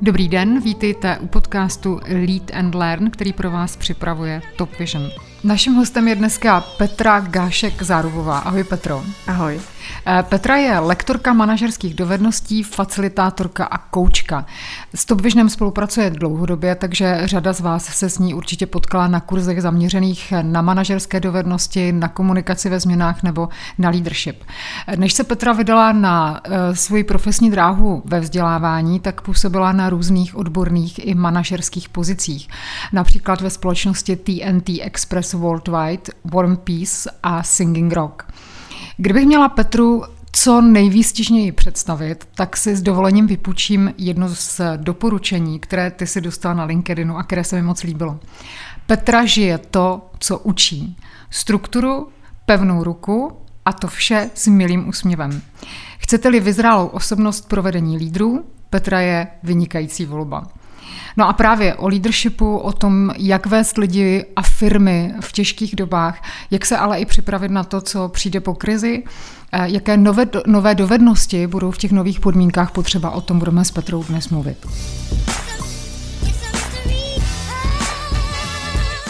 Dobrý den, vítejte u podcastu Lead and Learn, který pro vás připravuje Top Vision. Naším hostem je dneska Petra Gášek Zárubová. Ahoj Petro. Ahoj. Eh, Petra je lektorka manažerských dovedností, facilitátorka a koučka. S Top Visionem spolupracuje dlouhodobě, takže řada z vás se s ní určitě potkala na kurzech zaměřených na manažerské dovednosti, na komunikaci ve změnách nebo na leadership. Než se Petra vydala na uh, svoji profesní dráhu ve vzdělávání, tak působila na různých odborných i manažerských pozicích. Například ve společnosti TNT Express Worldwide, Warm Peace a Singing Rock. Kdybych měla Petru co nejvýstižněji představit, tak si s dovolením vypůjčím jedno z doporučení, které ty si dostala na LinkedInu a které se mi moc líbilo. Petra žije to, co učí. Strukturu, pevnou ruku a to vše s milým úsměvem. Chcete-li vyzrálou osobnost provedení lídrů, Petra je vynikající volba. No a právě o leadershipu, o tom, jak vést lidi a firmy v těžkých dobách, jak se ale i připravit na to, co přijde po krizi, eh, jaké nové, nové dovednosti budou v těch nových podmínkách potřeba, o tom budeme s Petrou dnes mluvit.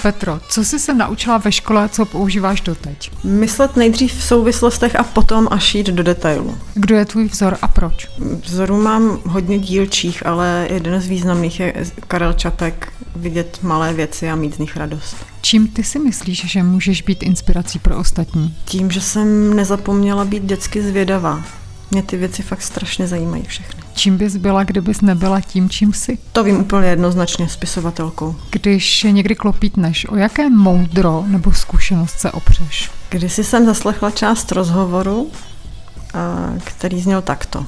Petro, co jsi se naučila ve škole, co používáš doteď? Myslet nejdřív v souvislostech a potom až jít do detailu. Kdo je tvůj vzor a proč? Vzorů mám hodně dílčích, ale jeden z významných je Karel Čapek, vidět malé věci a mít z nich radost. Čím ty si myslíš, že můžeš být inspirací pro ostatní? Tím, že jsem nezapomněla být dětsky zvědavá. Mě ty věci fakt strašně zajímají všechny. Čím bys byla, kdybys nebyla tím, čím jsi? To vím úplně jednoznačně spisovatelkou. Když někdy klopítneš, o jaké moudro nebo zkušenost se opřeš? Když jsem zaslechla část rozhovoru, který zněl takto.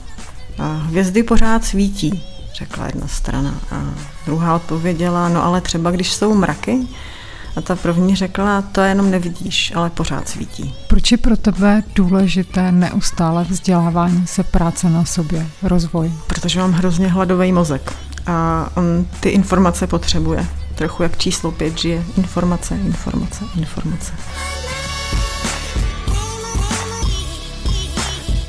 Hvězdy pořád svítí, řekla jedna strana. A druhá odpověděla, no ale třeba když jsou mraky, a ta první řekla, to jenom nevidíš, ale pořád svítí. Proč je pro tebe důležité neustále vzdělávání se, práce na sobě, rozvoj? Protože mám hrozně hladový mozek a on ty informace potřebuje. Trochu jak číslo pět žije. Informace, informace, informace.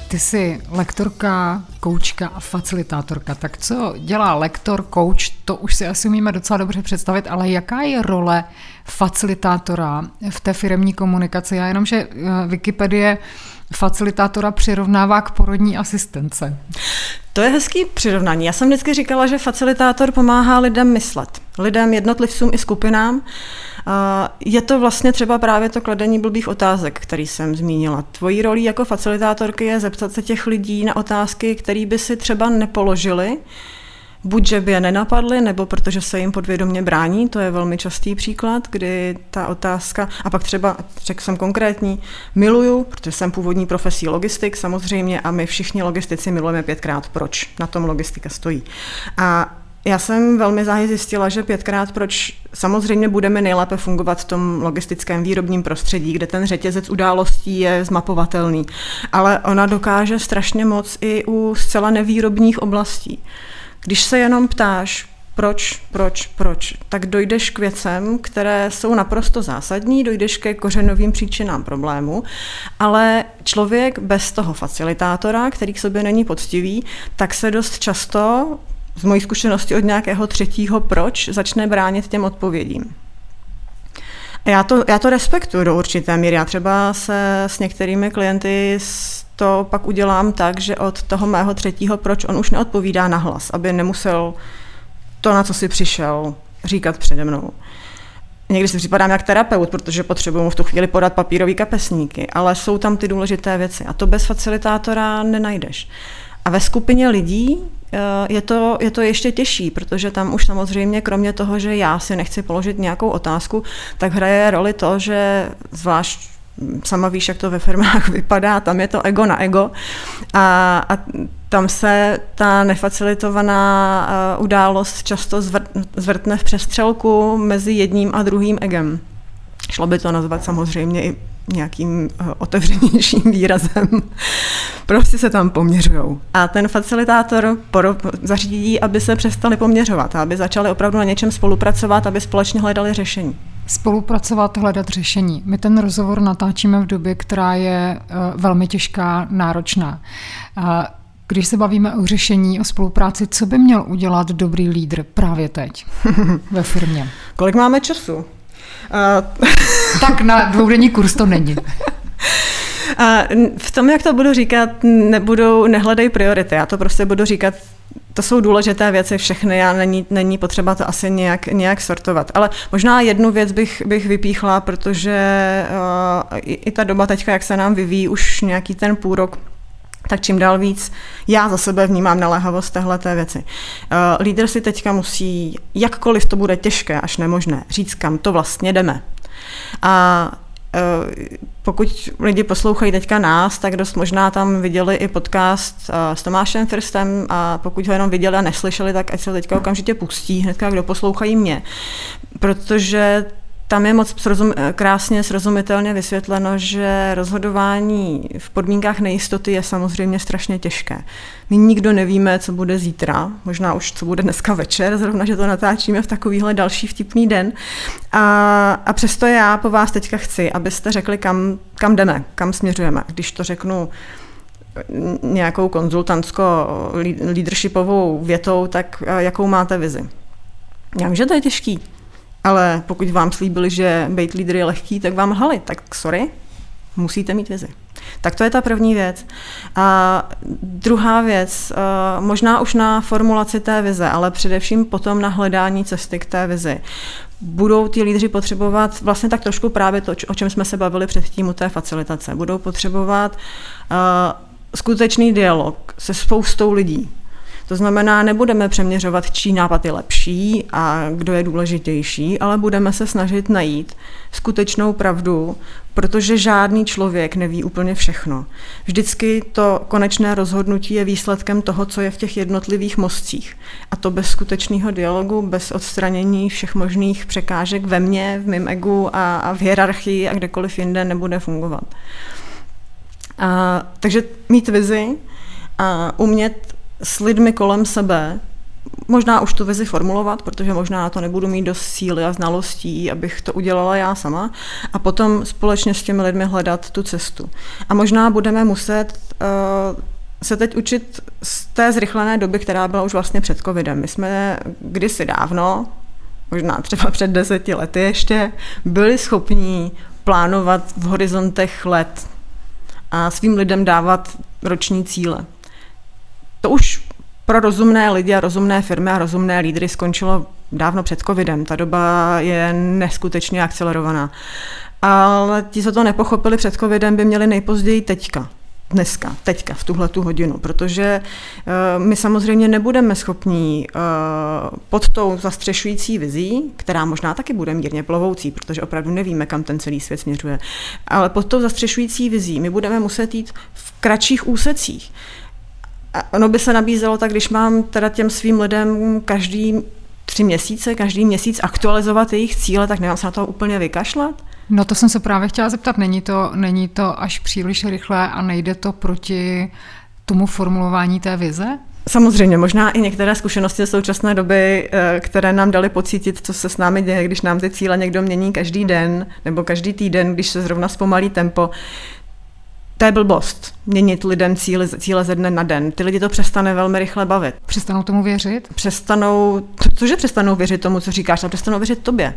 Ty jsi lektorka, koučka a facilitátorka. Tak co dělá lektor, kouč, to už si asi umíme docela dobře představit, ale jaká je role facilitátora v té firmní komunikaci? Já jenom, že eh, Wikipedie facilitátora přirovnává k porodní asistence. To je hezký přirovnání. Já jsem vždycky říkala, že facilitátor pomáhá lidem myslet. Lidem, jednotlivcům i skupinám. Je to vlastně třeba právě to kladení blbých otázek, který jsem zmínila. Tvojí rolí jako facilitátorky je zeptat se těch lidí na otázky, které by si třeba nepoložili, buď, že by je nenapadly, nebo protože se jim podvědomě brání, to je velmi častý příklad, kdy ta otázka, a pak třeba, řekl jsem konkrétní, miluju, protože jsem původní profesí logistik samozřejmě a my všichni logistici milujeme pětkrát, proč na tom logistika stojí. A já jsem velmi záhy zjistila, že pětkrát proč samozřejmě budeme nejlépe fungovat v tom logistickém výrobním prostředí, kde ten řetězec událostí je zmapovatelný. Ale ona dokáže strašně moc i u zcela nevýrobních oblastí. Když se jenom ptáš, proč, proč, proč, tak dojdeš k věcem, které jsou naprosto zásadní, dojdeš ke kořenovým příčinám problému, ale člověk bez toho facilitátora, který k sobě není poctivý, tak se dost často z mojí zkušenosti od nějakého třetího proč začne bránit těm odpovědím. Já to, já to respektuju do určité míry. Já třeba se s některými klienty to pak udělám tak, že od toho mého třetího proč on už neodpovídá na hlas, aby nemusel to, na co si přišel, říkat přede mnou. Někdy si připadám jak terapeut, protože potřebuji mu v tu chvíli podat papírový kapesníky, ale jsou tam ty důležité věci a to bez facilitátora nenajdeš. A ve skupině lidí eh, je to, je to ještě těžší, protože tam už samozřejmě kromě toho, že já si nechci položit nějakou otázku, tak hraje roli to, že zvlášť sama víš, jak to ve firmách vypadá, tam je to ego na ego a, a tam se ta nefacilitovaná uh, událost často zvrt, zvrtne v přestřelku mezi jedním a druhým egem. Šlo by to nazvat samozřejmě i nějakým uh, otevřenějším výrazem. prostě se tam poměřují. A ten facilitátor zařídí, aby se přestali poměřovat, aby začali opravdu na něčem spolupracovat, aby společně hledali řešení spolupracovat, hledat řešení. My ten rozhovor natáčíme v době, která je uh, velmi těžká, náročná. Uh, Když se bavíme o řešení, o spolupráci, co by měl udělat dobrý lídr právě teď ve firmě? Kolik máme času? Uh... tak na dvoudenní kurz to není. A v tom, jak to budu říkat, nebudou, nehledej priority. Já to prostě budu říkat to jsou důležité věci všechny a není, není potřeba to asi nějak, nějak sortovat. Ale možná jednu věc bych, bych vypíchla, protože uh, i, i ta doba teďka, jak se nám vyvíjí už nějaký ten půl rok, tak čím dál víc já za sebe vnímám naléhavost téhle té věci. Uh, lídr si teďka musí, jakkoliv to bude těžké až nemožné, říct, kam to vlastně jdeme. A Eh, pokud lidi poslouchají teďka nás, tak dost možná tam viděli i podcast eh, s Tomášem Firstem a pokud ho jenom viděli a neslyšeli, tak ať se teďka okamžitě pustí, hnedka kdo poslouchají mě. Protože tam je moc srozum, krásně srozumitelně vysvětleno, že rozhodování v podmínkách nejistoty je samozřejmě strašně těžké. My nikdo nevíme, co bude zítra, možná už co bude dneska večer, zrovna, že to natáčíme v takovýhle další vtipný den. A, a přesto já po vás teďka chci, abyste řekli, kam, kam jdeme, kam směřujeme. Když to řeknu nějakou konzultantsko-leadershipovou větou, tak jakou máte vizi? Já vím, že to je těžký, ale pokud vám slíbili, že být lídr je lehký, tak vám lhali. Tak sorry, musíte mít vizi. Tak to je ta první věc. A druhá věc, eh, možná už na formulaci té vize, ale především potom na hledání cesty k té vizi. Budou ti lídři potřebovat vlastně tak trošku právě to, o čem jsme se bavili předtím u té facilitace. Budou potřebovat uh, skutečný dialog se spoustou lidí, to znamená, nebudeme přeměřovat, čí nápad je lepší a kdo je důležitější, ale budeme se snažit najít skutečnou pravdu, protože žádný člověk neví úplně všechno. Vždycky to konečné rozhodnutí je výsledkem toho, co je v těch jednotlivých mostcích. A to bez skutečného dialogu, bez odstranění všech možných překážek ve mně, v mém egu a, a v hierarchii a kdekoliv jinde nebude fungovat. A, takže mít vizi a umět s lidmi kolem sebe, možná už tu vizi formulovat, protože možná to nebudu mít dost síly a znalostí, abych to udělala já sama, a potom společně s těmi lidmi hledat tu cestu. A možná budeme muset uh, se teď učit z té zrychlené doby, která byla už vlastně před covidem. My jsme kdysi dávno, možná třeba před deseti lety ještě, byli schopní plánovat v horizontech let a svým lidem dávat roční cíle. To už pro rozumné lidi a rozumné firmy a rozumné lídry skončilo dávno před covidem. Ta doba je neskutečně akcelerovaná. Ale ti, co to nepochopili před covidem, by měli nejpozději teďka dneska, teďka, v tuhle tu hodinu, protože uh, my samozřejmě nebudeme schopní uh, pod tou zastřešující vizí, která možná taky bude mírně plovoucí, protože opravdu nevíme, kam ten celý svět směřuje, ale pod tou zastřešující vizí my budeme muset jít v kratších úsecích. A ono by se nabízelo tak, když mám teda těm svým lidem každý tři měsíce, každý měsíc aktualizovat jejich cíle, tak nemám se na to úplně vykašlat? No to jsem se právě chtěla zeptat, není to, není to až příliš rychlé a nejde to proti tomu formulování té vize? Samozřejmě, možná i některé zkušenosti z současné doby, eh, které nám dali pocítit, co se s námi děje, když nám ty cíle někdo mění každý den nebo každý týden, když se zrovna zpomalí tempo, to je blbost. Měnit lidem cíle, cíle ze dne na den. Ty lidi to přestane velmi rychle bavit. Přestanou tomu věřit? Přestanou, cože přestanou věřit tomu, co říkáš, ale přestanou věřit tobě.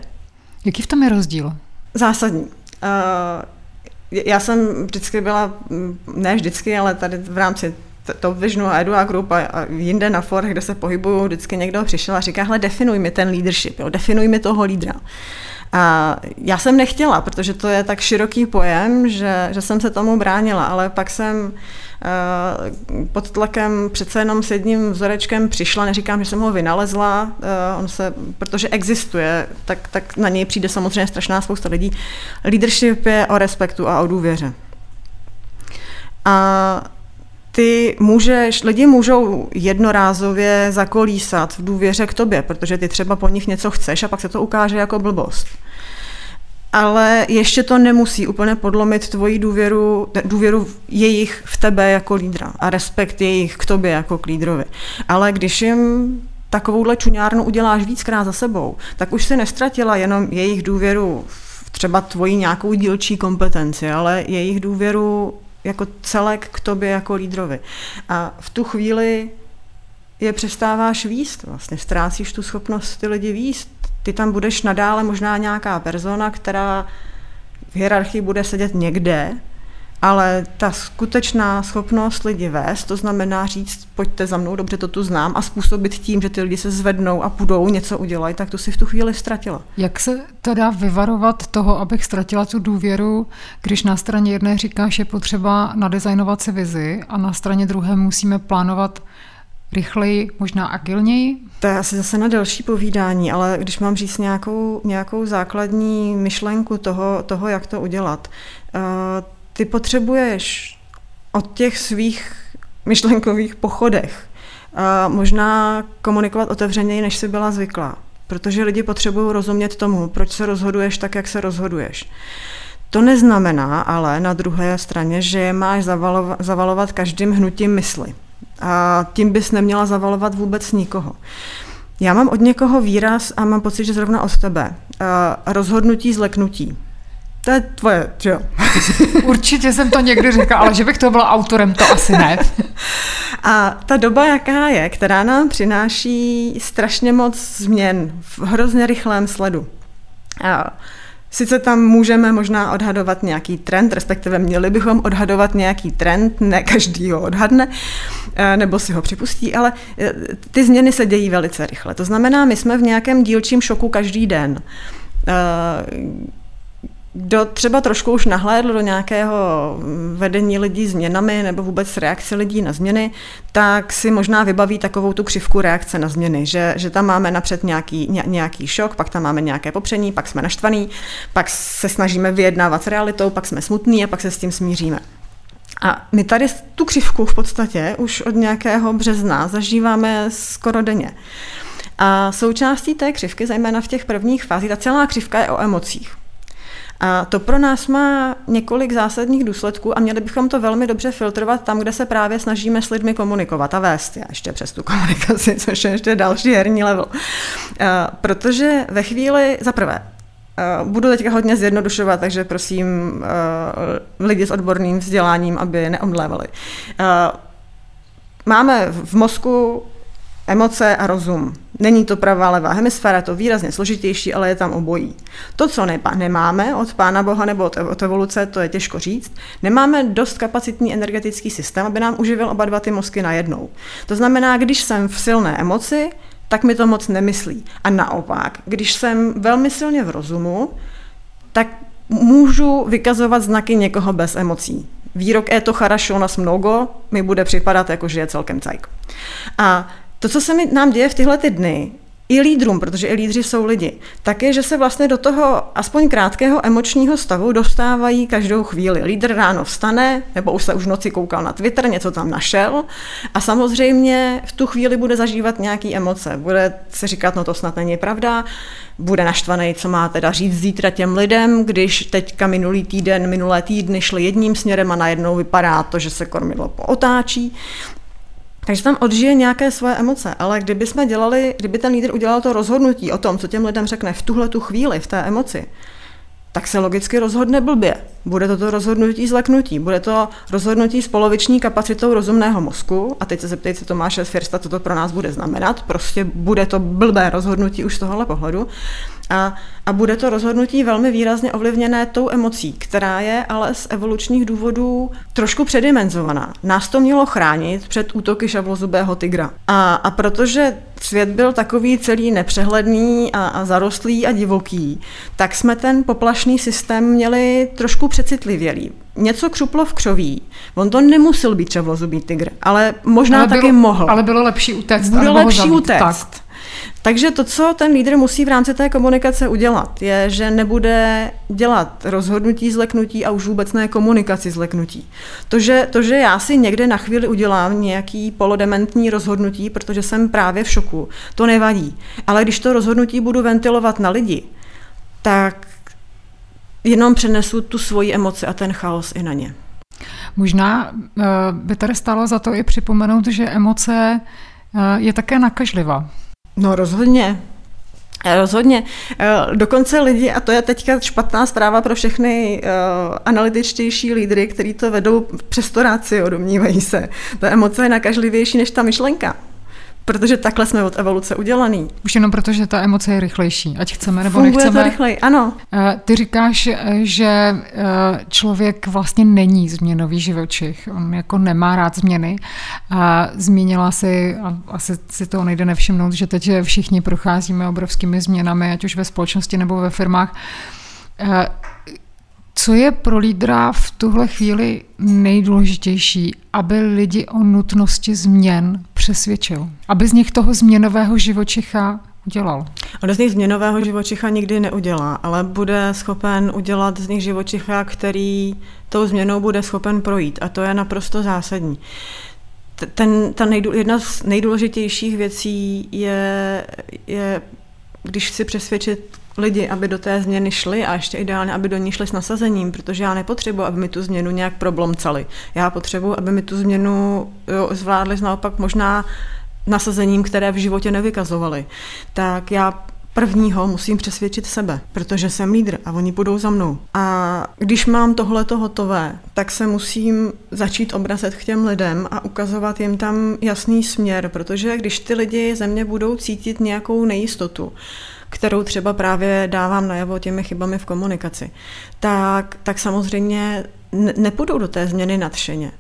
Jaký v tom je rozdíl? Zásadní. Uh, já jsem vždycky byla, mm, ne vždycky, ale tady v rámci Top Visionu a Edua Group a, a jinde na forech, kde se pohybuju, vždycky někdo přišel a říká, hele, definuj mi ten leadership, jo, definuj mi toho lídra. A já jsem nechtěla, protože to je tak široký pojem, že, že jsem se tomu bránila, ale pak jsem uh, pod tlakem přece jenom s jedním vzorečkem přišla, neříkám, že jsem ho vynalezla, uh, on se, protože existuje, tak, tak na něj přijde samozřejmě strašná spousta lidí. Leadership je o respektu a o důvěře. A ty můžeš, lidi můžou jednorázově zakolísat v důvěře k tobě, protože ty třeba po nich něco chceš a pak se to ukáže jako blbost. Ale ještě to nemusí úplně podlomit tvoji důvěru, důvěru jejich v tebe jako lídra a respekt jejich k tobě jako k lídrovi. Ale když jim takovouhle čuňárnu uděláš víckrát za sebou, tak už si nestratila jenom jejich důvěru v třeba tvoji nějakou dílčí kompetenci, ale jejich důvěru jako celek k tobě jako lídrovi. A v tu chvíli je přestáváš výst, vlastně ztrácíš tu schopnost ty lidi výst. Ty tam budeš nadále možná nějaká persona, která v hierarchii bude sedět někde, ale ta skutečná schopnost lidi vést, to znamená říct, pojďte za mnou, dobře to tu znám a způsobit tím, že ty lidi se zvednou a půjdou, něco udělají, tak to si v tu chvíli ztratila. Jak se teda vyvarovat toho, abych ztratila tu důvěru, když na straně jedné říkáš, je potřeba nadizajnovat si vizi a na straně druhé musíme plánovat rychleji, možná agilněji? To je asi zase na další povídání, ale když mám říct nějakou, nějakou základní myšlenku toho, toho, jak to udělat. Uh, ty potřebuješ od těch svých myšlenkových pochodech uh, možná komunikovat otevřeněji, než jsi byla zvyklá. Protože lidi potřebují rozumět tomu, proč se rozhoduješ tak, jak se rozhoduješ. To neznamená ale na druhé straně, že je máš zavalovat každým hnutím mysli. A tím bys neměla zavalovat vůbec nikoho. Já mám od někoho výraz a mám pocit, že zrovna od tebe. rozhodnutí zleknutí. To je tvoje, že jo? Určitě jsem to někdy řekla, ale že bych to byla autorem, to asi ne. A ta doba, jaká je, která nám přináší strašně moc změn v hrozně rychlém sledu. A Sice tam můžeme možná odhadovat nějaký trend, respektive měli bychom odhadovat nějaký trend, ne každý ho odhadne, eh, nebo si ho připustí, ale eh, ty změny se dějí velice rychle. To znamená, my jsme v nějakém dílčím šoku každý den eh, kdo třeba trošku už nahlédl do nějakého vedení lidí změnami nebo vůbec reakce lidí na změny, tak si možná vybaví takovou tu křivku reakce na změny, že, že tam máme napřed nějaký, ně, nějaký šok, pak tam máme nějaké popření, pak jsme naštvaný, pak se snažíme vyjednávat s realitou, pak jsme smutní a pak se s tím smíříme. A my tady tu křivku v podstatě už od nějakého března zažíváme skoro denně. A součástí té křivky, zejména v těch prvních fázích, ta celá křivka je o emocích. A to pro nás má několik zásadních důsledků a měli bychom to velmi dobře filtrovat tam, kde se právě snažíme s lidmi komunikovat a vést já ještě přes tu komunikaci, což je ještě další herní level. Protože ve chvíli, za prvé, Budu teďka hodně zjednodušovat, takže prosím lidi s odborným vzděláním, aby neomdlévali. Máme v mozku emoce a rozum. Není to pravá levá hemisféra, je to výrazně složitější, ale je tam obojí. To, co ne, nemáme od Pána Boha nebo od, od evoluce, to je těžko říct, nemáme dost kapacitní energetický systém, aby nám uživil oba dva ty mozky najednou. To znamená, když jsem v silné emoci, tak mi to moc nemyslí. A naopak, když jsem velmi silně v rozumu, tak můžu vykazovat znaky někoho bez emocí. Výrok je to charašo nas mnogo mi bude připadat jako, že je celkem cajk. A to, co se mi nám děje v tyhle ty dny, i lídrům, protože i lídři jsou lidi, tak je, že se vlastně do toho aspoň krátkého emočního stavu dostávají každou chvíli. Lídr ráno vstane, nebo už se už v noci koukal na Twitter, něco tam našel a samozřejmě v tu chvíli bude zažívat nějaký emoce. Bude se říkat, no to snad není pravda, bude naštvaný, co má teda říct zítra těm lidem, když teďka minulý týden, minulé týdny šli jedním směrem a najednou vypadá to, že se kormidlo pootáčí. Takže tam odžije nějaké svoje emoce, ale kdyby jsme dělali, kdyby ten lídr udělal to rozhodnutí o tom, co těm lidem řekne v tuhle tu chvíli, v té emoci, tak se logicky rozhodne blbě. Bude to to rozhodnutí zleknutí, bude to rozhodnutí s poloviční kapacitou rozumného mozku. A teď se zeptejte Tomáše Firsta, co to pro nás bude znamenat. Prostě bude to blbé rozhodnutí už z tohohle pohledu. A, a bude to rozhodnutí velmi výrazně ovlivněné tou emocí, která je ale z evolučních důvodů trošku předimenzovaná. Nás to mělo chránit před útoky šavlozubého tygra. A, a protože svět byl takový celý nepřehledný a, a zarostlý a divoký, tak jsme ten poplašný systém měli trošku přecitlivělý. Něco křuplo v křoví. On to nemusel být šavlozubý tygr, ale možná ale taky bylo, mohl. Ale bylo lepší utéct. Bylo lepší utéct. Tak. Takže to, co ten lídr musí v rámci té komunikace udělat, je, že nebude dělat rozhodnutí zleknutí a už vůbec ne komunikaci zleknutí. To že, to, že já si někde na chvíli udělám nějaký polodementní rozhodnutí, protože jsem právě v šoku, to nevadí. Ale když to rozhodnutí budu ventilovat na lidi, tak jenom přenesu tu svoji emoci a ten chaos i na ně. Možná eh, by tady stálo za to i připomenout, že emoce eh, je také nakažlivá. No rozhodně. Rozhodně. Dokonce lidi, a to je teďka špatná zpráva pro všechny uh, analytičtější lídry, kteří to vedou přes to rácio, domnívají se. Ta emoce je nakažlivější než ta myšlenka. Protože takhle jsme od evoluce udělaný. Už jenom proto, že ta emoce je rychlejší, ať chceme nebo Funguje nechceme. to rychleji, ano. Eh, ty říkáš, eh, že eh, člověk vlastně není změnový živočich, on jako nemá rád změny. A zmínila si, a asi si toho nejde nevšimnout, že teď všichni procházíme obrovskými změnami, ať už ve společnosti nebo ve firmách. Co je pro lídra v tuhle chvíli nejdůležitější, aby lidi o nutnosti změn přesvědčil? Aby z nich toho změnového živočicha udělal? On z nich změnového živočicha nikdy neudělá, ale bude schopen udělat z nich živočicha, který tou změnou bude schopen projít. A to je naprosto zásadní. Ten, ta nejdůl, jedna z nejdůležitějších věcí je, je, když chci přesvědčit lidi, aby do té změny šli a ještě ideálně, aby do ní šli s nasazením, protože já nepotřebuji, aby mi tu změnu nějak problomcali. Já potřebuji, aby mi tu změnu jo, zvládli naopak možná nasazením, které v životě nevykazovali. Tak já prvního musím přesvědčit sebe, protože jsem lídr a oni budou za mnou. A když mám tohleto hotové, tak se musím začít obrazet k těm lidem a ukazovat jim tam jasný směr, protože když ty lidi ze mě budou cítit nějakou nejistotu, kterou třeba právě dávám najevo těmi chybami v komunikaci, tak, tak samozřejmě nepůjdou do té změny nadšeně.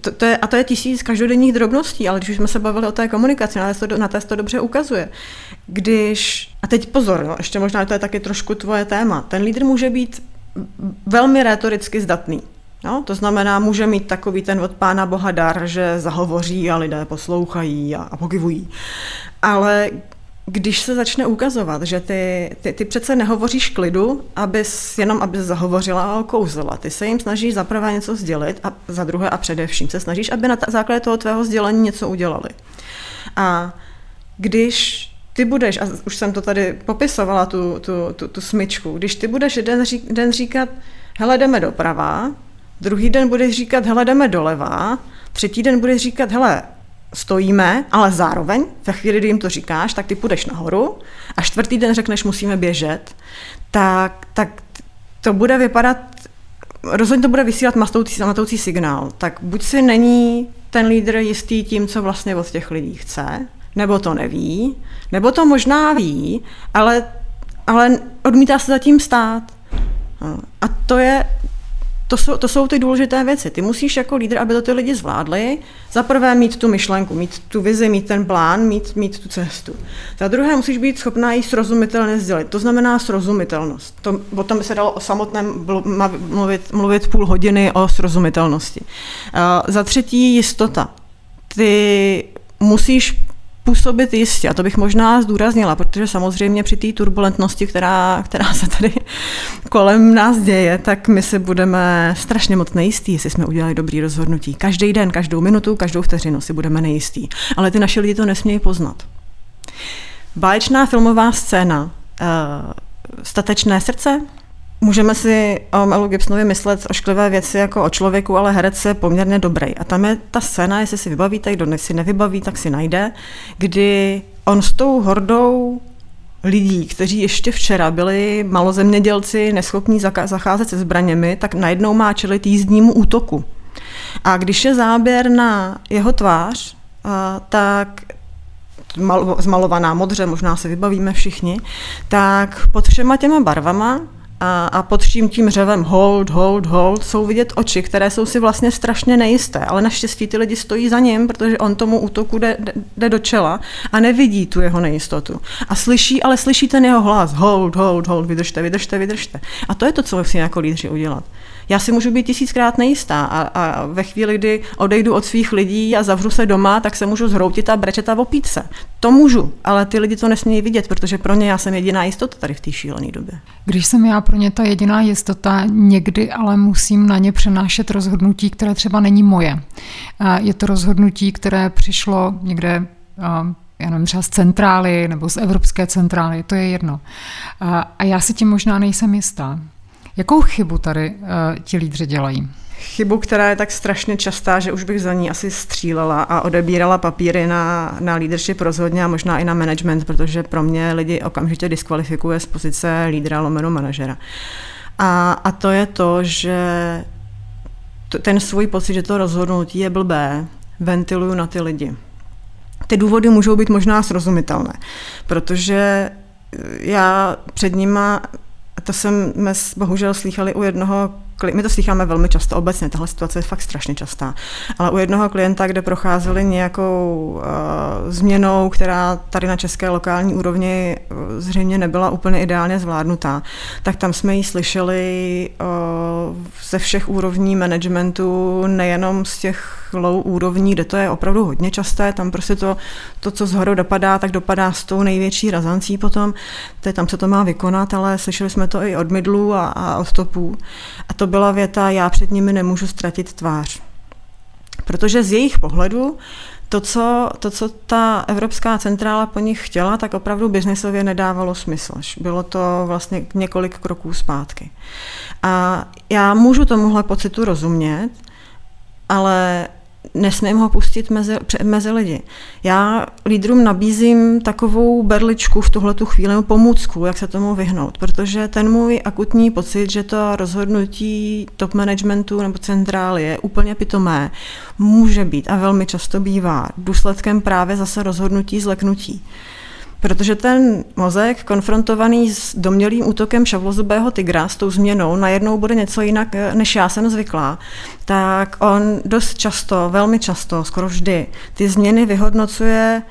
To, to je, a to je tisíc každodenních drobností, ale když už jsme se bavili o té komunikaci, na to, na to dobře ukazuje. Když, a teď pozor, no, ještě možná to je taky trošku tvoje téma, ten lídr může být velmi retoricky zdatný. No, to znamená, může mít takový ten od pána boha dar, že zahovoří a lidé poslouchají a, a pokivují. Ale když se začne ukazovat, že ty, ty, ty přece nehovoříš klidu, abys jenom aby zahovořila a okouzela. Ty se jim snažíš za prvé něco sdělit a za druhé a především se snažíš, aby na základě toho tvého sdělení něco udělali. A když ty budeš, a už jsem to tady popisovala, tu, tu, tu, tu smyčku, když ty budeš jeden řík, den říkat, hele, jdeme doprava, druhý den budeš říkat, hele, jdeme doleva, třetí den budeš říkat, hele, stojíme, ale zároveň ve chvíli, kdy jim to říkáš, tak ty půjdeš nahoru a čtvrtý den řekneš, musíme běžet, tak, tak to bude vypadat, rozhodně to bude vysílat matoucí, matoucí signál. Tak buď si není ten lídr jistý tím, co vlastně od těch lidí chce, nebo to neví, nebo to možná ví, ale, ale odmítá se zatím stát. A to je to jsou, to jsou ty důležité věci. Ty musíš jako lídr, aby to ty lidi zvládli, za prvé mít tu myšlenku, mít tu vizi, mít ten plán, mít, mít tu cestu. Za druhé musíš být schopná ji srozumitelně sdělit. To znamená srozumitelnost. To, o tom by se dalo o samotném mluvit, mluvit půl hodiny o srozumitelnosti. Uh, za třetí jistota. Ty musíš působit jistě. A to bych možná zdůraznila, protože samozřejmě při té turbulentnosti, která, která se tady kolem nás děje, tak my si budeme strašně moc nejistí, jestli jsme udělali dobrý rozhodnutí. Každý den, každou minutu, každou vteřinu si budeme nejistí. Ale ty naše lidi to nesmějí poznat. Báječná filmová scéna. Uh, statečné srdce, Můžeme si o Melu Gibsonovi myslet ošklivé věci jako o člověku, ale herec je poměrně dobrý. A tam je ta scéna, jestli si vybavíte, kdo si nevybaví, tak si najde, kdy on s tou hordou lidí, kteří ještě včera byli malozemědělci, neschopní zacházet se zbraněmi, tak najednou má čelit jízdnímu útoku. A když je záběr na jeho tvář, tak zmalovaná modře, možná se vybavíme všichni, tak pod všema těma barvama a, a pod vším tím řevem hold, hold, hold jsou vidět oči, které jsou si vlastně strašně nejisté, ale naštěstí ty lidi stojí za ním, protože on tomu útoku jde, jde, do čela a nevidí tu jeho nejistotu. A slyší, ale slyší ten jeho hlas, hold, hold, hold, vydržte, vydržte, vydržte. A to je to, co musí jako lídři udělat. Já si můžu být tisíckrát nejistá a, a ve chvíli, kdy odejdu od svých lidí a zavřu se doma, tak se můžu zhroutit a brečet a opít se. To můžu, ale ty lidi to nesmějí vidět, protože pro ně já jsem jediná jistota tady v té šílené době. Když jsem já pro ně ta jediná jistota, někdy ale musím na ně přenášet rozhodnutí, které třeba není moje. Je to rozhodnutí, které přišlo někde já nevím, třeba z centrály nebo z evropské centrály, to je jedno. A já si tím možná nejsem jistá. Jakou chybu tady uh, ti lídři dělají? chybu, která je tak strašně častá, že už bych za ní asi střílela a odebírala papíry na, na leadership rozhodně a možná i na management, protože pro mě lidi okamžitě diskvalifikuje z pozice lídra lomeno manažera. A, a to je to, že ten svůj pocit, že to rozhodnutí je blbé, ventiluju na ty lidi. Ty důvody můžou být možná srozumitelné, protože já před nima, to jsme bohužel slychali u jednoho my to slycháme velmi často obecně, tahle situace je fakt strašně častá, ale u jednoho klienta, kde procházeli nějakou uh, změnou, která tady na české lokální úrovni uh, zřejmě nebyla úplně ideálně zvládnutá, tak tam jsme ji slyšeli uh, ze všech úrovní managementu, nejenom z těch low úrovní, kde to je opravdu hodně časté, tam prostě to, to co zhoru dopadá, tak dopadá s tou největší razancí potom, to je tam se to má vykonat, ale slyšeli jsme to i od midlů a, a od topů. A to byla věta, já před nimi nemůžu ztratit tvář. Protože z jejich pohledu to co, to, co ta Evropská centrála po nich chtěla, tak opravdu biznesově nedávalo smysl. Bylo to vlastně několik kroků zpátky. A já můžu tomuhle pocitu rozumět, ale nesmím ho pustit mezi, mezi lidi. Já lídrům nabízím takovou berličku v tuhle tu chvíli, pomůcku, jak se tomu vyhnout, protože ten můj akutní pocit, že to rozhodnutí top managementu nebo centrály je úplně pitomé, může být a velmi často bývá důsledkem právě zase rozhodnutí zleknutí. Protože ten mozek, konfrontovaný s domělým útokem šavlozubého tygra, s tou změnou, najednou bude něco jinak, eh, než já jsem zvyklá, tak on dost často, velmi často, skoro vždy, ty změny vyhodnocuje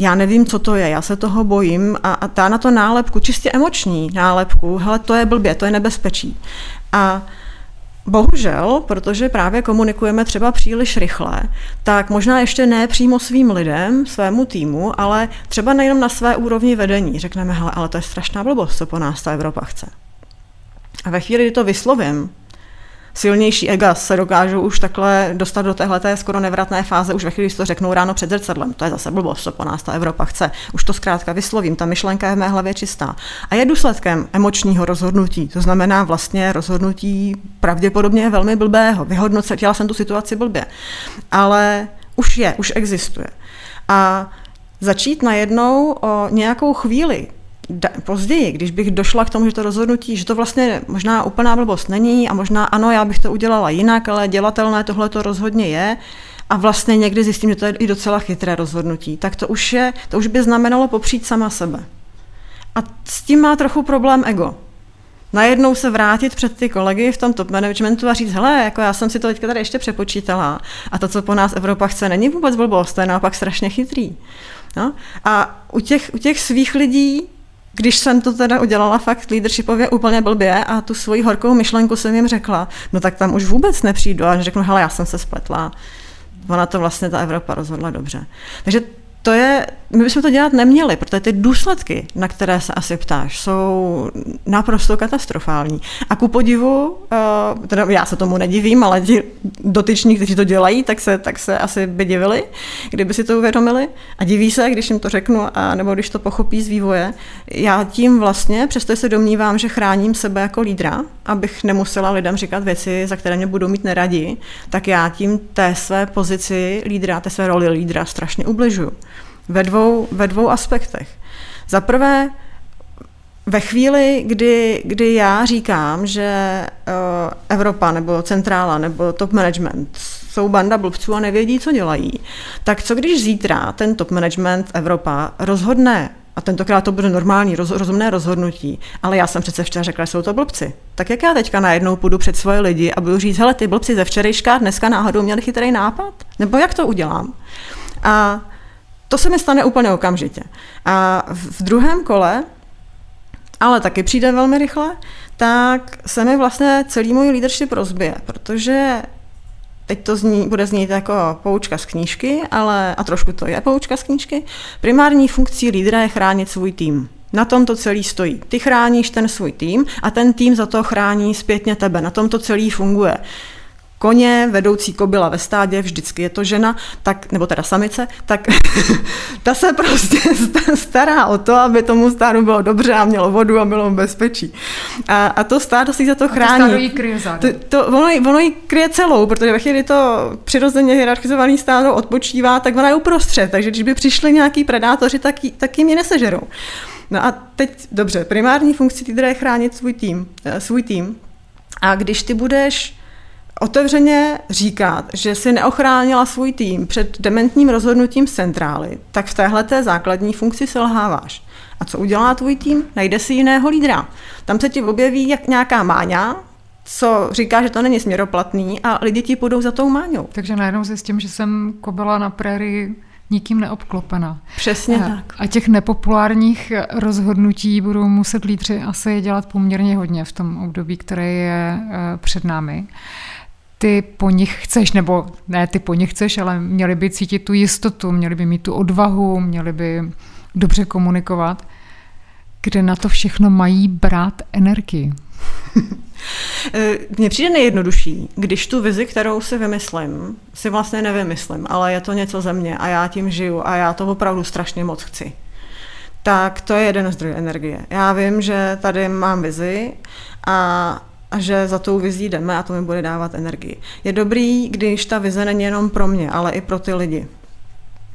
já nevím, co to je, já se toho bojím a, a na to nálepku, čistě emoční nálepku, hele, to je blbě, to je nebezpečí. A Bohužel, protože právě komunikujeme třeba příliš rychle, tak možná ještě ne přímo svým lidem, svému týmu, ale třeba nejenom na své úrovni vedení. Řekneme, hele, ale to je strašná blbost, co po nás ta Evropa chce. A ve chvíli, kdy to vyslovím, silnější ega se dokážou už takhle dostat do téhle skoro nevratné fáze, už ve chvíli, kdy to řeknou ráno před zrcadlem. To je zase blbost, co po nás ta Evropa chce. Už to zkrátka vyslovím, ta myšlenka je v mé hlavě čistá. A je důsledkem emočního rozhodnutí, to znamená vlastně rozhodnutí pravděpodobně velmi blbého. Vyhodnocet, dělala jsem tu situaci blbě. Ale už je, už existuje. A začít najednou o nějakou chvíli da, později, když bych došla k tomu, že to rozhodnutí, že to vlastně možná úplná blbost není a možná ano, já bych to udělala jinak, ale dělatelné tohle to rozhodně je a vlastně někdy zjistím, že to je i docela chytré rozhodnutí, tak to už, je, to už by znamenalo popřít sama sebe. A s tím má trochu problém ego. Najednou se vrátit před ty kolegy v tom top managementu a říct, hele, jako já jsem si to teďka tady ještě přepočítala a to, co po nás Evropa chce, není vůbec blbost, to je naopak strašně chytrý. No? A u těch, u těch svých lidí když jsem to teda udělala fakt leadershipově úplně blbě a tu svoji horkou myšlenku jsem jim řekla, no tak tam už vůbec nepřijdu a řeknu, hele, já jsem se spletla. Ona to vlastně ta Evropa rozhodla dobře. Takže to je, my bychom to dělat neměli, protože ty důsledky, na které se asi ptáš, jsou naprosto katastrofální. A ku podivu, uh, teda já se tomu nedivím, ale ti dotyční, kteří to dělají, tak se, tak se asi by divili, kdyby si to uvědomili. A diví se, když jim to řeknu, a, nebo když to pochopí z vývoje. Já tím vlastně, přesto se domnívám, že chráním sebe jako lídra, abych nemusela lidem říkat věci, za které mě budou mít neradi, tak já tím té své pozici lídra, té své roli lídra strašně ubližuju ve dvou, ve dvou aspektech. Za prvé, ve chvíli, kdy, kdy já říkám, že uh, Evropa nebo centrála nebo top management jsou banda blbců a nevědí, co dělají, tak co když zítra ten top management Evropa rozhodne a tentokrát to bude normální, roz, rozumné rozhodnutí. Ale já jsem přece včera řekla, že jsou to blbci. Tak jak já teďka najednou půjdu před svoje lidi a budu říct, hele, ty blbci ze včerejška dneska náhodou měli chytrý nápad? Nebo jak to udělám? A to se mi stane úplně okamžitě. A v druhém kole, ale taky přijde velmi rychle, tak se mi vlastně celý můj leadership rozbije, protože teď to zní, bude znít jako poučka z knížky, ale, a trošku to je poučka z knížky, primární funkcí lídra je chránit svůj tým. Na tom to celý stojí. Ty chráníš ten svůj tým a ten tým za to chrání zpětně tebe. Na tom to celý funguje koně, vedoucí kobila ve stádě, vždycky je to žena, tak, nebo teda samice, tak ta se prostě stará o to, aby tomu stádu bylo dobře a mělo vodu a bylo v bezpečí. A, a to stádo si za to chrání. A to jí kryje to, to, ono, ono ji kryje celou, protože ve chvíli to přirozeně hierarchizovaný stádo odpočívá, tak ona je uprostřed, takže když by přišli nějaký predátoři, tak, tak jim ji nesežerou. No a teď, dobře, primární funkcí týdra je chránit svůj tým, eh, svůj tým. A když ty budeš otevřeně říkat, že si neochránila svůj tým před dementním rozhodnutím z centrály, tak v téhle té základní funkci selháváš. A co udělá tvůj tým? Najde si jiného lídra. Tam se ti objeví jak nějaká máňa, co říká, že to není směroplatný a lidi ti půjdou za tou máňou. Takže najednou zjistím, že jsem kobila na prérii nikým neobklopena. Přesně a, tak. A těch nepopulárních rozhodnutí budou muset lídři asi dělat poměrně hodně v tom období, které je eh, před námi ty po nich chceš, nebo ne ty po nich chceš, ale měli by cítit tu jistotu, měli by mít tu odvahu, měli by dobře komunikovat, kde na to všechno mají brát energii. Mně přijde nejjednodušší, když tu vizi, kterou si vymyslím, si vlastně nevymyslím, ale je to něco ze mě a já tím žiju a já to opravdu strašně moc chci. Tak to je jeden zdroj energie. Já vím, že tady mám vizi a a že za tou vizí jdeme a to mi bude dávat energii. Je dobrý, když ta vize není jenom pro mě, ale i pro ty lidi.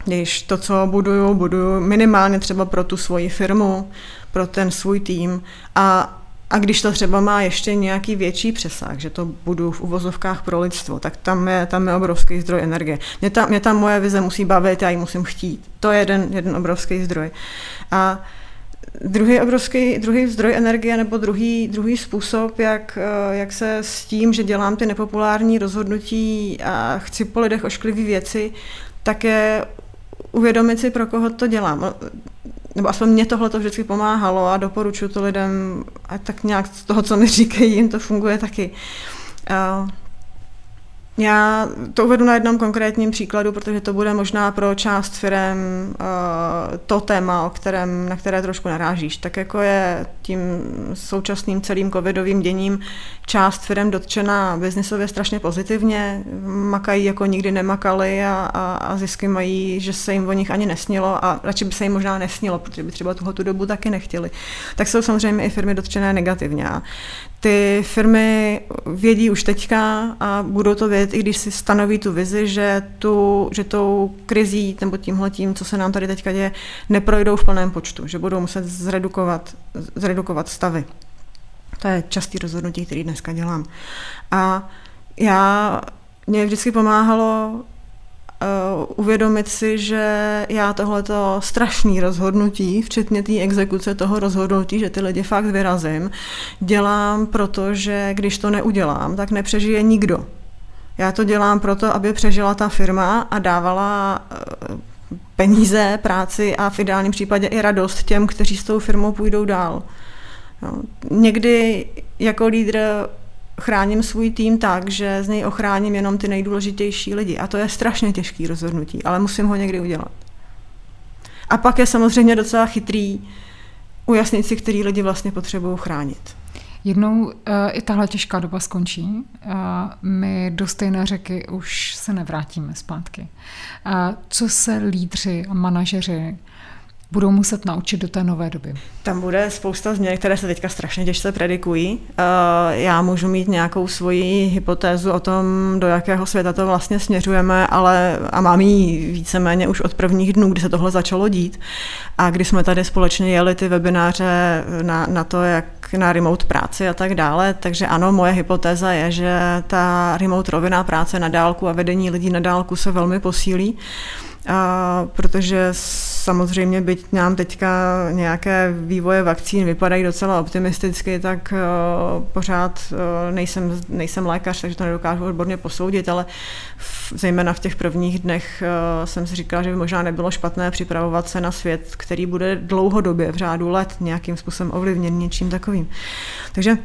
Když to, co buduju, buduju minimálně třeba pro tu svoji firmu, pro ten svůj tým a a když to třeba má ještě nějaký větší přesah, že to budu v uvozovkách pro lidstvo, tak tam je, tam je obrovský zdroj energie. Mě ta, mě ta moje vize musí bavit, já ji musím chtít. To je jeden, jeden obrovský zdroj. A Druhý obrovský, druhý zdroj energie nebo druhý, druhý způsob, jak, eh, jak se s tím, že dělám ty nepopulární rozhodnutí a chci po lidech ošklivý věci, tak je uvědomit si, pro koho to dělám. Nebo aspoň mě tohle to vždycky pomáhalo a doporučuji to lidem, a tak nějak z toho, co mi říkají, jim to funguje taky. Uh, já to uvedu na jednom konkrétním příkladu, protože to bude možná pro část firm uh, to téma, o kterém, na které trošku narážíš. Tak jako je tím současným celým covidovým děním část firm dotčená biznisově strašně pozitivně, makají jako nikdy nemakali a, a, a zisky mají, že se jim o nich ani nesnilo a radši by se jim možná nesnilo, protože by třeba tuhle tu dobu taky nechtěli. Tak jsou samozřejmě i firmy dotčené negativně. Ty firmy vědí už teďka a budou to vědět, i když si stanoví tu vizi, že, tu, že tou krizí nebo tím, co se nám tady teďka děje, neprojdou v plném počtu, že budou muset zredukovat, zredukovat stavy. To je častý rozhodnutí, který dneska dělám. A já, mě vždycky pomáhalo uh, uvědomit si, že já tohleto strašný rozhodnutí, včetně té exekuce toho rozhodnutí, že ty lidi fakt vyrazím, dělám, protože když to neudělám, tak nepřežije nikdo. Já to dělám proto, aby přežila ta firma a dávala uh, peníze, práci a v ideálním případě i radost těm, kteří s tou firmou půjdou dál. No, někdy jako lídr chráním svůj tým tak, že z něj ochráním jenom ty nejdůležitější lidi. A to je strašně těžký rozhodnutí, ale musím ho někdy udělat. A pak je samozřejmě docela chytrý ujasnit si, který lidi vlastně potřebují chránit. Jednou uh, i tahle těžká doba skončí. Uh, my do stejné řeky už se nevrátíme zpátky. Uh, co se lídři a manažeři budou muset naučit do té nové doby? Tam bude spousta změn, které se teďka strašně těžce predikují. Eh, já můžu mít nějakou svoji hypotézu o tom, do jakého světa to vlastně směřujeme, ale a mám ji víceméně už od prvních dnů, kdy se tohle začalo dít a kdy jsme tady společně jeli ty webináře na, na to, jak na remote práci a tak dále. Takže ano, moje hypotéza je, že ta remote rovinná práce na dálku a vedení lidí na dálku se velmi posílí a protože samozřejmě byť nám teďka nějaké vývoje vakcín vypadají docela optimisticky, tak uh, pořád uh, nejsem, nejsem lékař, takže to nedokážu odborně posoudit, ale v, zejména v těch prvních dnech uh, jsem si říkala, že by možná nebylo špatné připravovat se na svět, který bude dlouhodobě, v řádu let, nějakým způsobem ovlivněn něčím takovým. Takže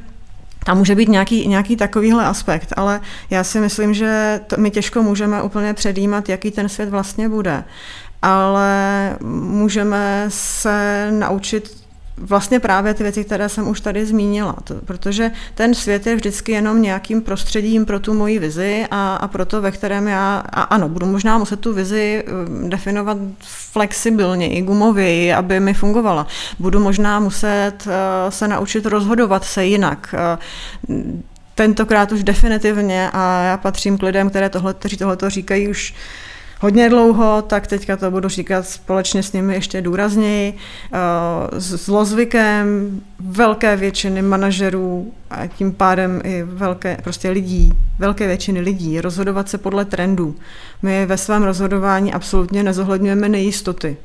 tam může být nějaký, nějaký takovýhle aspekt, ale já si myslím, že to, my těžko můžeme úplně předjímat, jaký ten svět vlastně bude. Ale můžeme se naučit vlastně právě ty věci, které jsem už tady zmínila, to, protože ten svět je vždycky jenom nějakým prostředím pro tu moji vizi a, a pro to, ve kterém já, a ano, budu možná muset tu vizi um, definovat flexibilně i gumověji, aby mi fungovala. Budu možná muset uh, se naučit rozhodovat se jinak. Uh, tentokrát už definitivně a já patřím k lidem, které tohle, kteří tohleto říkají už hodně dlouho, tak teďka to budu říkat společně s nimi ještě důrazněji. Eh, s zlozvykem velké většiny manažerů a tím pádem i velké prostě lidí, velké většiny lidí, rozhodovat se podle trendů. My ve svém rozhodování absolutně nezohledňujeme nejistoty.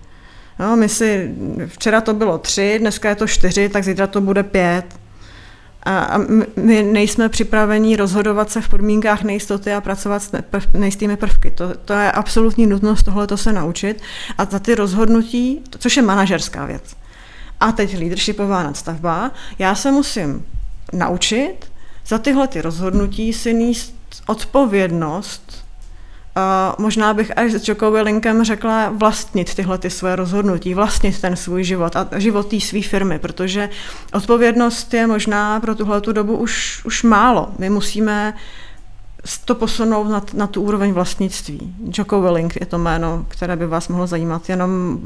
No, my si, včera to bylo tři, dneska je to čtyři, tak zítra to bude pět a my nejsme připraveni rozhodovat se v podmínkách nejistoty a pracovat s nejistými prvky. To, to je absolutní nutnost tohleto se naučit a za ty rozhodnutí, což je manažerská věc. A teď leadershipová nadstavba, já se musím naučit za tyhle ty rozhodnutí si níst odpovědnost Uh, možná bych až s Jocko Willinkem řekla vlastnit tyhle ty své rozhodnutí, vlastnit ten svůj život a život té své firmy, protože odpovědnost je možná pro tuhle tu dobu už, už málo. My musíme to posunout na, na tu úroveň vlastnictví. Jocko Willing je to jméno, které by vás mohlo zajímat, jenom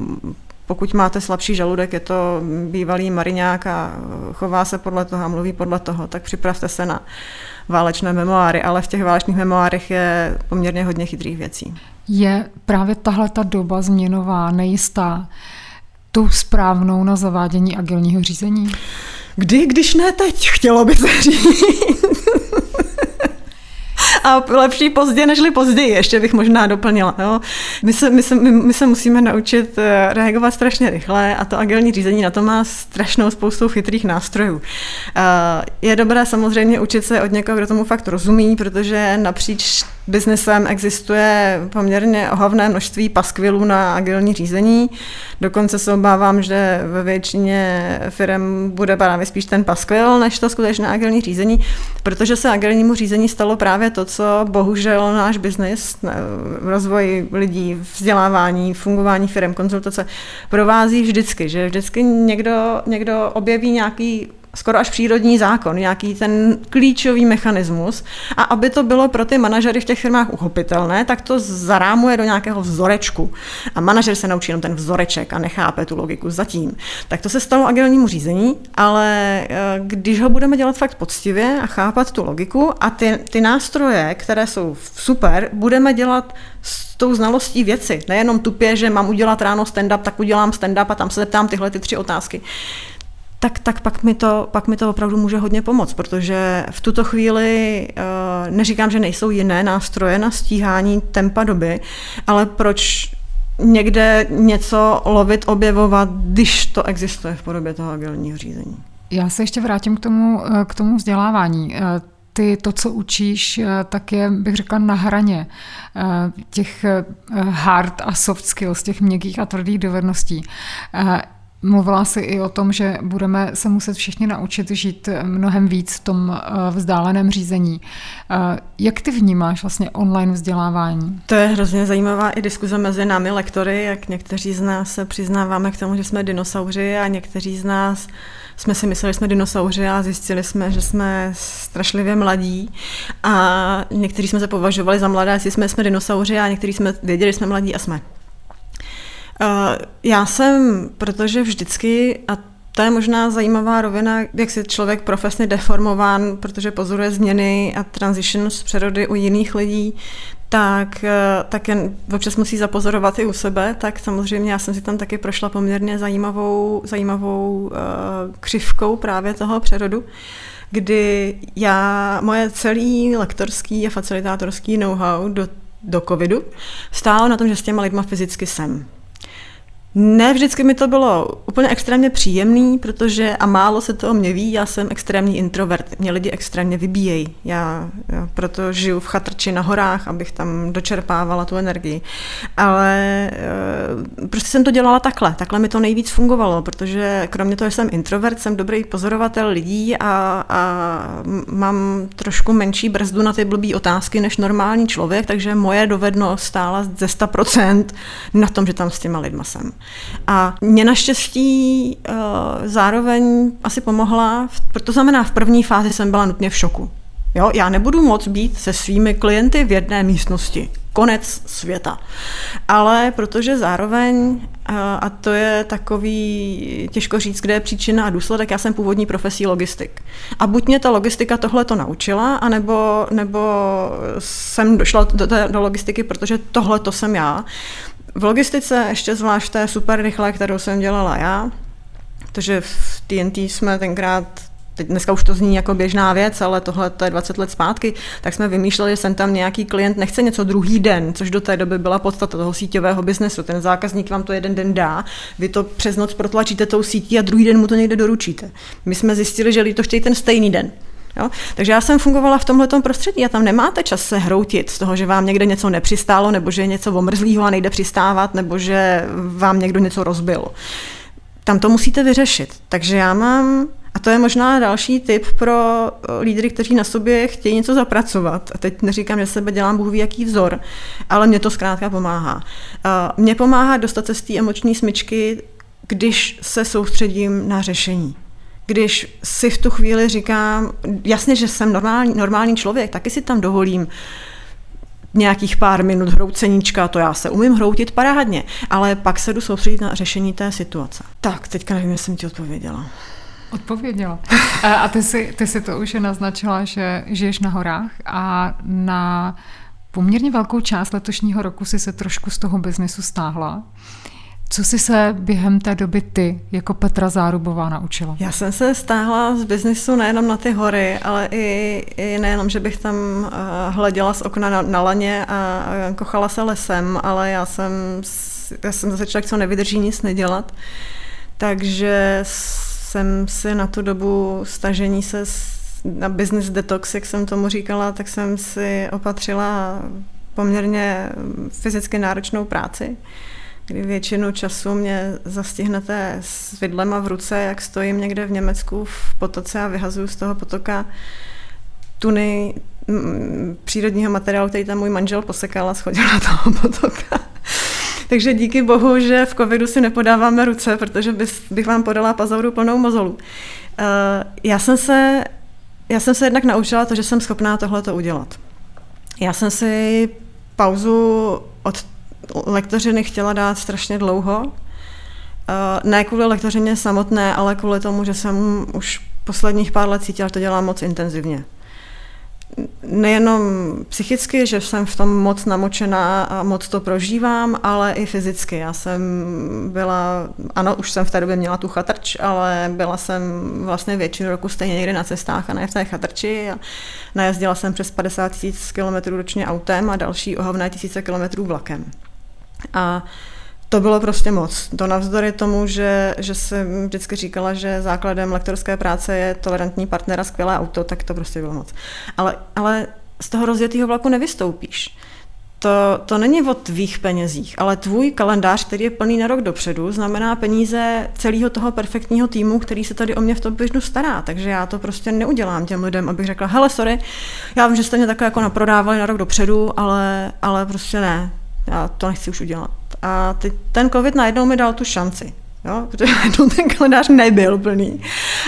pokud máte slabší žaludek, je to bývalý mariňák a chová se podle toho a mluví podle toho, tak připravte se na válečné memoáry, ale v těch válečných memoárech je poměrně hodně chytrých věcí. Je právě tahle ta doba změnová, nejistá, tou správnou na zavádění agilního řízení? Kdy, když ne teď, chtělo by se říct a lepší pozdě, nežli později, ještě bych možná doplnila. Jo. My, se, my, se, my, my se musíme naučit eh, reagovat strašně rychle a to agilní řízení na to má strašnou spoustu chytrých nástrojů. Eh, je dobré samozřejmě učit se od někoho, kdo tomu fakt rozumí, protože napříč biznesem existuje poměrně ohavné množství paskvilů na agilní řízení. Dokonce se obávám, že ve většině firm bude právě spíš ten paskvil, než to skutečné agilní řízení, protože se agilnímu řízení stalo právě to, co bohužel náš biznis, rozvoj lidí, vzdělávání, fungování firm, konzultace provází vždycky, že vždycky někdo, někdo objeví nějaký skoro až přírodní zákon, nějaký ten klíčový mechanismus. A aby to bylo pro ty manažery v těch firmách uchopitelné, tak to zarámuje do nějakého vzorečku. A manažer se naučí jenom ten vzoreček a nechápe tu logiku zatím. Tak to se stalo agilnímu řízení, ale eh, když ho budeme dělat fakt poctivě a chápat tu logiku a ty, ty nástroje, které jsou super, budeme dělat s tou znalostí věci. Nejenom tupě, že mám udělat ráno stand-up, tak udělám stand-up a tam se zeptám tyhle ty tři otázky tak, tak pak, mi to, pak mi to opravdu může hodně pomoct, protože v tuto chvíli uh, neříkám, že nejsou jiné nástroje na stíhání tempa doby, ale proč někde něco lovit, objevovat, když to existuje v podobě toho agilního řízení. Já se ještě vrátím k tomu, eh, k tomu vzdělávání. Eh, ty to, co učíš, tak je, bych řekla, na hraně těch hard a soft skills, těch měkkých a tvrdých dovedností. Mluvila si i o tom, že budeme se muset všichni naučit žít mnohem víc v tom eh, vzdáleném řízení. Eh, jak ty vnímáš vlastně online vzdělávání? To je hrozně zajímavá i diskuze mezi námi lektory, jak někteří z nás se přiznáváme k tomu, že jsme dinosauři a někteří z nás jsme si mysleli, že jsme dinosauři a zjistili jsme, že jsme strašlivě mladí a někteří jsme se považovali za mladé, jestli jsme, jsme dinosauři a někteří jsme věděli, že jsme mladí a jsme. Eh, já jsem, protože vždycky, a to je možná zajímavá rovina, jak si člověk profesně deformován, protože pozoruje změny a transition z přírody u jiných lidí, tak, eh, tak jen občas musí zapozorovat i u sebe, tak samozřejmě já jsem si tam taky prošla poměrně zajímavou, zajímavou uh, křivkou právě toho přerodu, kdy já, moje celý lektorský a facilitátorský know-how do, do covidu stálo na tom, že s těma lidma fyzicky jsem. Ne, vždycky mi to bylo úplně extrémně příjemný, protože a málo se to o mě ví, já jsem extrémní introvert, mě lidi extrémně vybíjejí. Já, já proto žiju v chatrči na horách, abych tam dočerpávala tu energii. Ale e, prostě jsem to dělala takhle, takhle mi to nejvíc fungovalo, protože kromě toho, že jsem introvert, jsem dobrý pozorovatel lidí a, a mám trošku menší brzdu na ty blbý otázky než normální člověk, takže moje dovednost stála ze 100% na tom, že tam s těma lidma jsem. A mě naštěstí uh, zároveň asi pomohla, to znamená, v první fázi jsem byla nutně v šoku. Jo, já nebudu moc být se svými klienty v jedné místnosti. Konec světa. Ale protože zároveň, a to je takový, těžko říct, kde je příčina a důsledek, já jsem původní profesí logistik. A buď mě ta logistika tohle to naučila, anebo, nebo jsem došla do, do logistiky, protože tohle to jsem já. V logistice ještě zvlášť té super rychlé, kterou jsem dělala já, protože v TNT jsme tenkrát teď dneska už to zní jako běžná věc, ale tohle to je 20 let zpátky, tak jsme vymýšleli, že sem tam nějaký klient nechce něco druhý den, což do té doby byla podstata toho síťového biznesu. Ten zákazník vám to jeden den dá, vy to přes noc protlačíte tou sítí a druhý den mu to někde doručíte. My jsme zjistili, že lidi to chtějí ten stejný den. Jo? Takže já jsem fungovala v tomhle prostředí a tam nemáte čas se hroutit z toho, že vám někde něco nepřistálo, nebo že je něco omrzlého a nejde přistávat, nebo že vám někdo něco rozbil. Tam to musíte vyřešit. Takže já mám a to je možná další tip pro eh, lídry, kteří na sobě chtějí něco zapracovat. A teď neříkám, že sebe dělám bůh ví jaký vzor, ale mě to zkrátka pomáhá. Eh, mně pomáhá dostat se z té emoční smyčky, když se soustředím na řešení. Když si v tu chvíli říkám, jasně, že jsem normální, normální člověk, taky si tam dovolím nějakých pár minut hrouceníčka, to já se umím hroutit parádně, ale pak se jdu soustředit na řešení té situace. Tak, teďka nevím, jestli jsem ti odpověděla. Odpověděla. A ty si, ty si to už naznačila, že žiješ na horách a na poměrně velkou část letošního roku si se trošku z toho biznesu stáhla. Co jsi se během té doby ty jako Petra Zárubová naučila? Já jsem se stáhla z biznisu nejenom na ty hory, ale i, i nejenom, že bych tam uh, hleděla z okna na, na laně a kochala se lesem, ale já jsem, já jsem zase člověk, co nevydrží nic nedělat. Takže jsem si na tu dobu stažení se na business detox, jak jsem tomu říkala, tak jsem si opatřila poměrně fyzicky náročnou práci, kdy většinu času mě zastihnete s vidlema v ruce, jak stojím někde v Německu v potoce a vyhazuju z toho potoka tuny přírodního materiálu, který tam můj manžel posekal a schodil na toho potoka. Takže díky bohu, že v covidu si nepodáváme ruce, protože bych vám podala pazouru plnou mozolu. Eh, já jsem se, já jsem se jednak naučila to, že jsem schopná tohle to udělat. Já jsem si pauzu od lektořiny chtěla dát strašně dlouho. Eh, ne kvůli lektořině samotné, ale kvůli tomu, že jsem už posledních pár let cítila, že to dělám moc intenzivně nejenom psychicky, že jsem v tom moc namočená a moc to prožívám, ale i fyzicky. Já jsem byla, ano, už jsem v té době měla tu chatrč, ale byla jsem vlastně většinu roku stejně někde na cestách a ne v té chatrči a najezdila jsem přes 50 tisíc kilometrů ročně autem a další ohavné tisíce kilometrů vlakem. A to bylo prostě moc. To navzdory tomu, že, že jsem vždycky říkala, že základem lektorské práce je tolerantní partner a skvělé auto, tak to prostě bylo moc. Ale, ale z toho rozjetého vlaku nevystoupíš. To, to není o tvých penězích, ale tvůj kalendář, který je plný na rok dopředu, znamená peníze celého toho perfektního týmu, který se tady o mě v tom běžnu stará. Takže já to prostě neudělám těm lidem, abych řekla, hele, sorry, já vím, že jste mě takhle jako naprodávali na rok dopředu, ale, ale prostě ne, já to nechci už udělat. A teď ten covid najednou mi dal tu šanci. Jo, protože ten kalendář nebyl plný.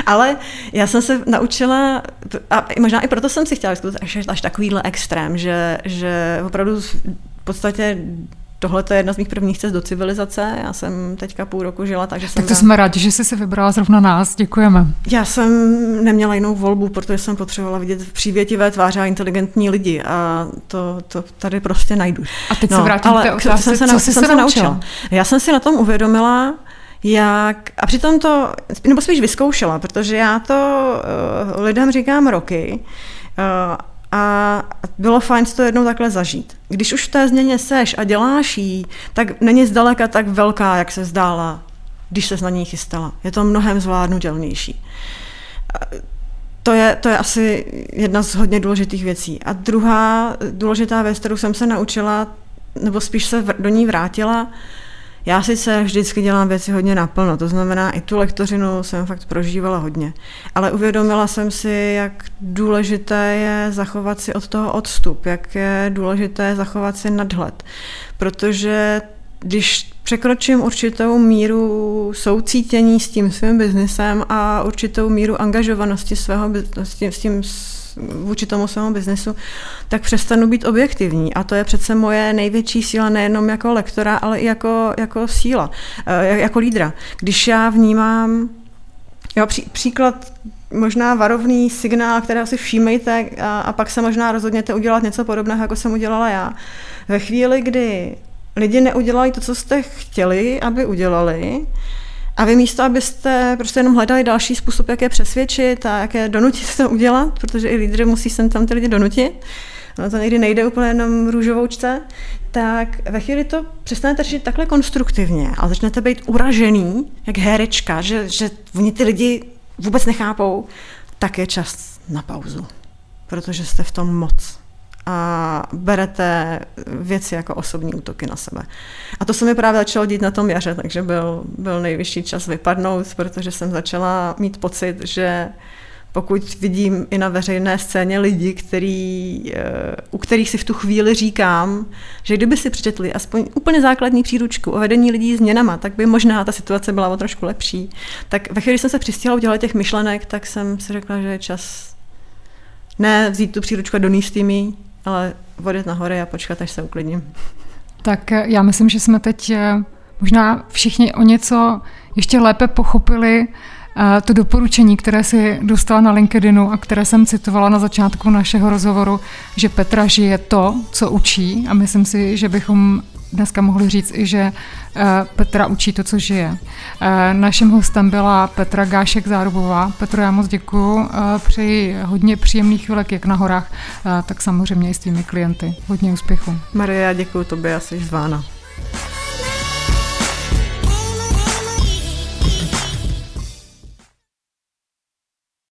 Ale já jsem se naučila, a možná i proto jsem si chtěla až, až takovýhle extrém, že, že opravdu v podstatě Tohle je jedna z mých prvních cest do civilizace. Já jsem teďka půl roku žila, takže jsem... Tak to jsme rádi, že jsi si vybrala zrovna nás. Děkujeme. Já jsem neměla jinou volbu, protože jsem potřebovala vidět přívětivé tváře a inteligentní lidi a to, to tady prostě najdu. A teď no, se vrátím ale k té otázce, jsem se, co jsi jsem se naučila? naučila? Já jsem si na tom uvědomila, jak, a přitom to, nebo spíš vyzkoušela, protože já to uh, lidem říkám roky, uh, a bylo fajn to jednou takhle zažít. Když už v té změně seš a děláš jí, tak není zdaleka tak velká, jak se zdála, když se na ní chystala. Je to mnohem zvládnutelnější. To je, to je asi jedna z hodně důležitých věcí. A druhá důležitá věc, kterou jsem se naučila, nebo spíš se do ní vrátila, já sice vždycky dělám věci hodně naplno, to znamená, i tu lektořinu jsem fakt prožívala hodně. Ale uvědomila jsem si, jak důležité je zachovat si od toho odstup, jak je důležité zachovat si nadhled. Protože když překročím určitou míru soucítění s tím svým biznesem a určitou míru angažovanosti svého, s tím, s tím vůči tomu svému biznesu, tak přestanu být objektivní. A to je přece moje největší síla nejenom jako lektora, ale i jako, jako síla, eh, jako lídra. Když já vnímám, jo, pří, příklad možná varovný signál, kterého si všímejte a, a pak se možná rozhodněte udělat něco podobného, jako jsem udělala já. Ve chvíli, kdy lidi neudělali to, co jste chtěli, aby udělali, a vy místo, abyste prostě jenom hledali další způsob, jak je přesvědčit a jak je donutit to udělat, protože i lídry musí sem tam ty lidi donutit, no to někdy nejde úplně jenom růžovoučce, tak ve chvíli to přestanete řešit takhle konstruktivně a začnete být uražený, jak herečka, že, že oni ty lidi vůbec nechápou, tak je čas na pauzu, protože jste v tom moc a berete věci jako osobní útoky na sebe. A to se mi právě začalo dít na tom jaře, takže byl, byl nejvyšší čas vypadnout, protože jsem začala mít pocit, že pokud vidím i na veřejné scéně lidi, který, eh, u kterých si v tu chvíli říkám, že kdyby si přečetli aspoň úplně základní příručku o vedení lidí změnama, tak by možná ta situace byla o trošku lepší. Tak ve chvíli, jsem se přistihla udělat těch myšlenek, tak jsem si řekla, že je čas ne vzít tu příručku a donést ale vodit nahoře a počkat, až se uklidním. Tak eh, já myslím, že jsme teď eh, možná všichni o něco ještě lépe pochopili eh, to doporučení, které si dostala na LinkedInu a které jsem citovala na začátku našeho rozhovoru, že Petra žije to, co učí a myslím si, že bychom dneska mohli říct i, že eh, Petra učí to, co žije. Eh, naším hostem byla Petra Gášek Zárubová. Petro, já moc děkuju. Eh, přeji hodně příjemných chvilek, jak na horách, tak samozřejmě i s tvými klienty. Hodně úspěchu. Maria, děkuji tobě, jsi zvána.